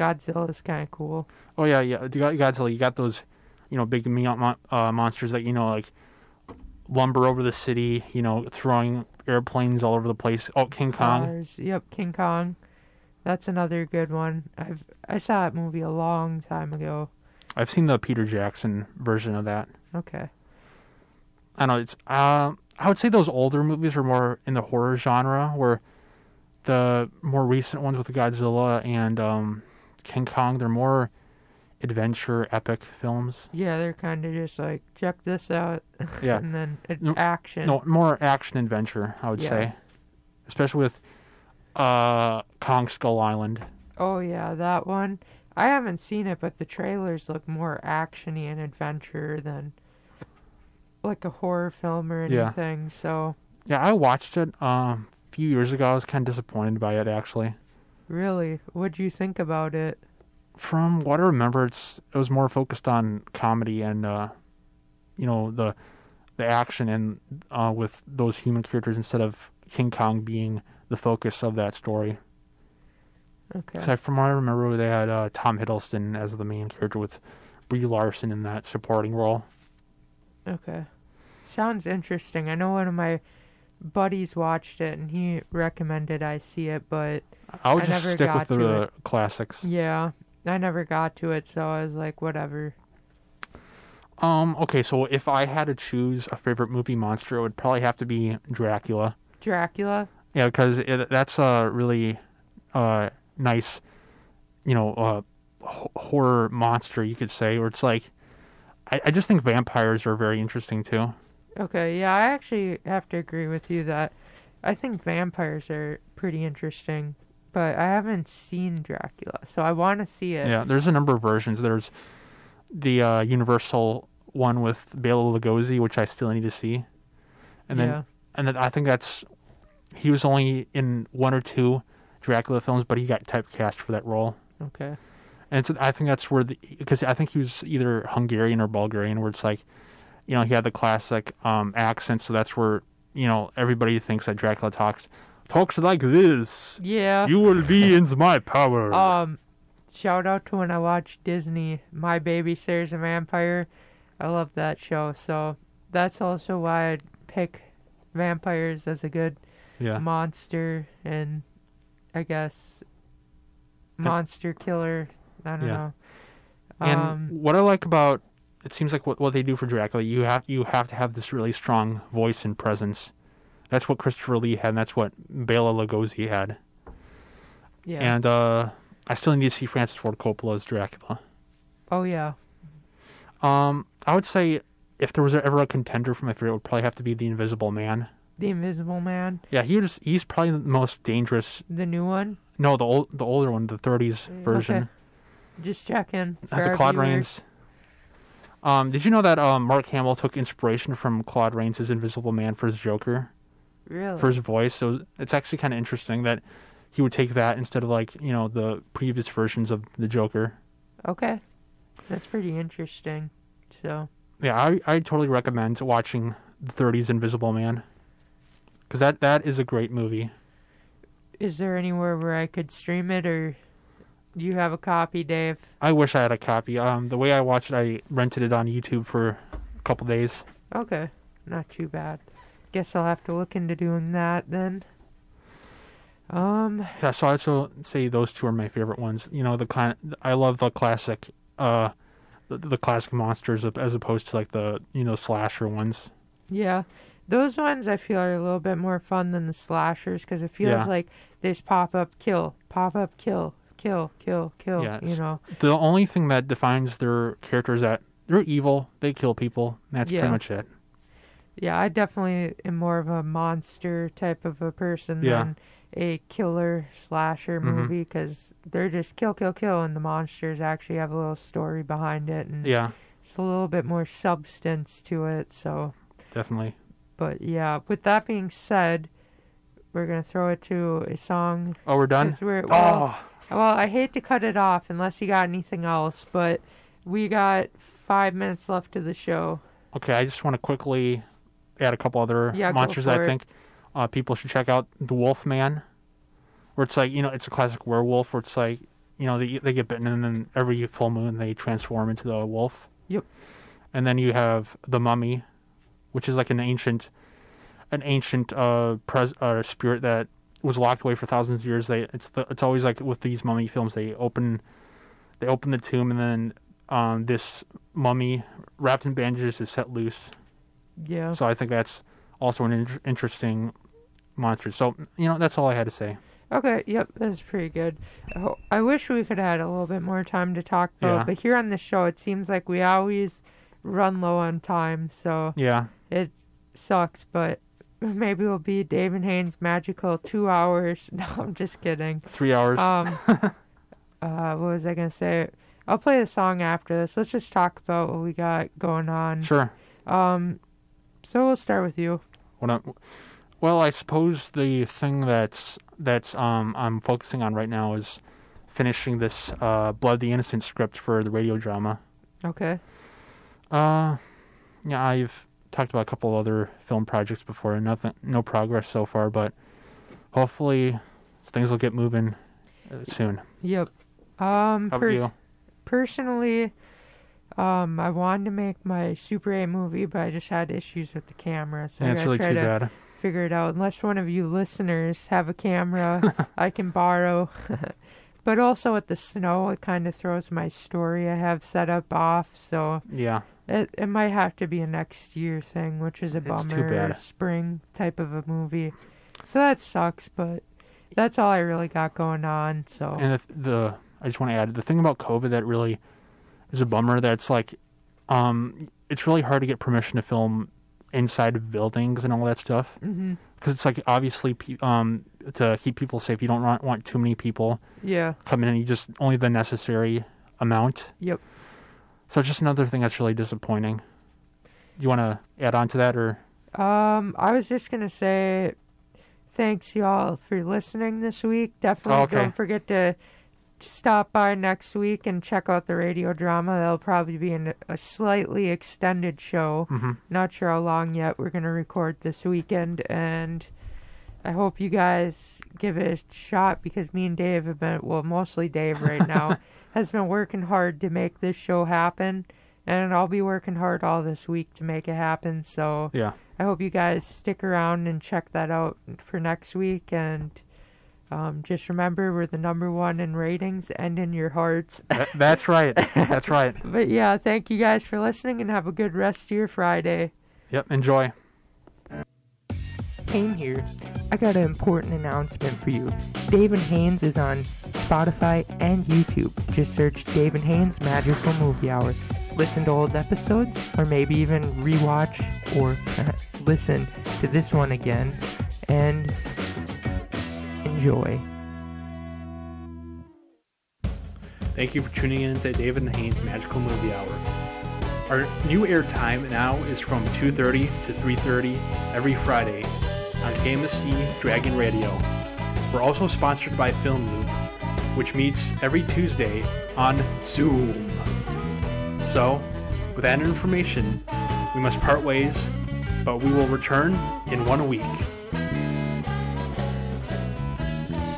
Godzilla is kind of cool. Oh yeah, yeah. Godzilla. You got those, you know, big me- mon- uh, monsters that you know like lumber over the city. You know, throwing airplanes all over the place. Oh, King Kong. Cars. Yep, King Kong. That's another good one. I've I saw that movie a long time ago. I've seen the Peter Jackson version of that. Okay. I know. It's uh, I would say those older movies are more in the horror genre, where the more recent ones with Godzilla and um, King Kong, they're more adventure epic films. Yeah, they're kind of just like check this out, *laughs* Yeah. and then it, No- action. No, more action adventure, I would Yeah. say, especially with uh, Kong Skull Island. Oh yeah, that one. I haven't seen it, but the trailers look more actiony and adventure than like a horror film or Yeah. anything. So Yeah, I watched it um, a few years ago. I was kind of disappointed by it actually. Really, what'd you think about it? From what I remember, it's it was more focused on comedy and uh, you know the the action and uh, with those human characters instead of King Kong being the focus of that story. Okay. So from what I remember, they had uh, Tom Hiddleston as the main character with Brie Larson in that supporting role. Okay. Sounds interesting. I know one of my buddies watched it and he recommended I see it, but I would I just never stick got with to the it. classics. yeah, I never got to it, so I was like, whatever. Um. Okay. So if I had to choose a favorite movie monster, it would probably have to be Dracula. Dracula? Yeah, because that's a really uh nice, you know, uh horror monster you could say. Or it's like, I, I just think vampires are very interesting too. Okay, yeah, I actually have to agree with you that I think vampires are pretty interesting, but I haven't seen Dracula, so I want to see it. Yeah, there's a number of versions. There's the uh, Universal one with Bela Lugosi, which I still need to see, and then Yeah. and then I think that's he was only in one or two Dracula films, but he got typecast for that role. Okay. And it's, I think that's where the because I think he was either Hungarian or Bulgarian, where it's like, you know, he had the classic um, accent, so that's where you know everybody thinks that Dracula talks talks like this. Yeah. You will be in my power. Um, shout out to when I watched Disney, My Babysitter's a Vampire. I love that show, so that's also why I'd pick vampires as a good yeah, monster and I guess monster killer. I don't Yeah. know. and Um, what I like about it seems like what what they do for Dracula, you have you have to have this really strong voice and presence. That's what Christopher Lee had, and that's what Bela Lugosi had. yeah. And uh, I still need to see Francis Ford Coppola's Dracula. oh yeah. Um, I would say if there was ever a contender for my favorite, it would probably have to be the Invisible Man. The Invisible Man, Yeah, he was he's probably the most dangerous. the new one. No, the old the older one, the 30s version, Okay. Just checking. For the viewers. Rains. Um, did you know that um, Mark Hamill took inspiration from Claude Rains' Invisible Man for his Joker, Really? for his voice? So it's actually kind of interesting that he would take that instead of like you know the previous versions of the Joker. Okay. That's pretty interesting. So, Yeah, I I totally recommend watching the 30s Invisible Man because that that is a great movie. is there anywhere where I could stream it, or you have a copy, Dave? I wish I had a copy. Um, the way I watched it, I rented it on YouTube for a couple days. Okay. Not too bad. Guess I'll have to look into doing that then. Um, Yeah, so I'd also say those two are my favorite ones. You know, the kind I love the classic, uh, the, the classic monsters as opposed to like the you know slasher ones. yeah. Those ones I feel are a little bit more fun than the slashers because it feels Yeah. like there's pop up, kill, pop up, kill, kill, kill, kill. Yeah, You know. The only thing that defines their characters that they're evil, they kill people. and That's Yeah. pretty much it. Yeah, I definitely am more of a monster type of a person Yeah. than a killer slasher Mhm. movie because they're just kill, kill, kill, and the monsters actually have a little story behind it and Yeah, it's a little bit more substance to it. So, definitely. but yeah, with that being said, we're gonna throw it to a song. Oh, we're done. we're, well, Oh, well, I hate to cut it off unless you got anything else, but we got five minutes left of the show. okay. I just want to quickly add a couple other Yeah, monsters I think uh, people should check out. The Wolf Man, where it's like you know it's a classic werewolf where it's like you know they they get bitten and then every full moon they transform into the wolf. Yep. And then you have the Mummy, which is like an ancient, an ancient uh pres uh spirit that was locked away for thousands of years. They it's the, it's always like with these mummy films they open, they open the tomb and then um this mummy wrapped in bandages is set loose. Yeah. So I think that's also an in- interesting monster. So you know that's all I had to say. Okay, yep, that's pretty good. I I wish we could have had a little bit more time to talk about, Yeah. but here on the show, it seems like we always run low on time, so Yeah, it sucks. But *laughs* maybe we'll be David Haynes' magical two hours. *laughs* No, I'm just kidding. three hours. Um, *laughs* uh, what was I gonna say? I'll play the song after this. Let's just talk about what we got going on. sure. Um, so we'll start with you. What I, well, I suppose the thing that's that's um I'm focusing on right now is finishing this uh Blood the Innocent script for the radio drama. Okay. Uh, yeah, I've talked about a couple other film projects before, and nothing, no progress so far, but hopefully things will get moving uh, soon. Yep. Um, How about you? personally, um, I wanted to make my Super 8 movie, but I just had issues with the camera, so Yeah, I gotta really try to bad. figure it out. Unless one of you listeners have a camera *laughs* I can borrow. *laughs* but also with the snow, it kind of throws my story I have set up off, so Yeah, it it might have to be a next year thing, which is a It's bummer. too or bad. Spring type of a movie, so that sucks. But that's all I really got going on. So and the, the I just want to add the thing about COVID that really is a bummer. That's like, um, it's really hard to get permission to film inside of buildings and all that stuff. because it's like obviously um to keep people safe you don't want, want too many people yeah, coming in you just only the necessary amount Yep. So just another thing that's really disappointing do you want to add on to that or Um, I was just gonna say, thanks y'all for listening this week. Definitely Oh, okay. don't forget to stop by next week and check out the radio drama. That'll probably be in a slightly extended show. Mhm. Not sure how long yet. We're gonna record this weekend, and I hope you guys give it a shot because me and Dave have been, well, mostly Dave right now, *laughs* has been working hard to make this show happen. And I'll be working hard all this week to make it happen. So yeah I hope you guys stick around and check that out for next week. And um, just remember, we're the number one in ratings and in your hearts. That- that's right that's right *laughs* but yeah, thank you guys for listening and have a good rest of your Friday. yep enjoy Kane here. I got an important announcement for you. David Haynes is on Spotify and YouTube. Just search David Haynes Magical Movie Hour. Listen to old episodes, or maybe even rewatch or uh, listen to this one again, and enjoy. Thank you for tuning in to David and Haynes Magical Movie Hour. Our new air time now is from 2:30 to 3:30 every Friday on KMSC Dragon Radio. We're also sponsored by Film Loop, which meets every Tuesday on Zoom. So, with that information, we must part ways, but we will return in one week.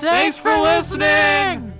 Thanks for listening!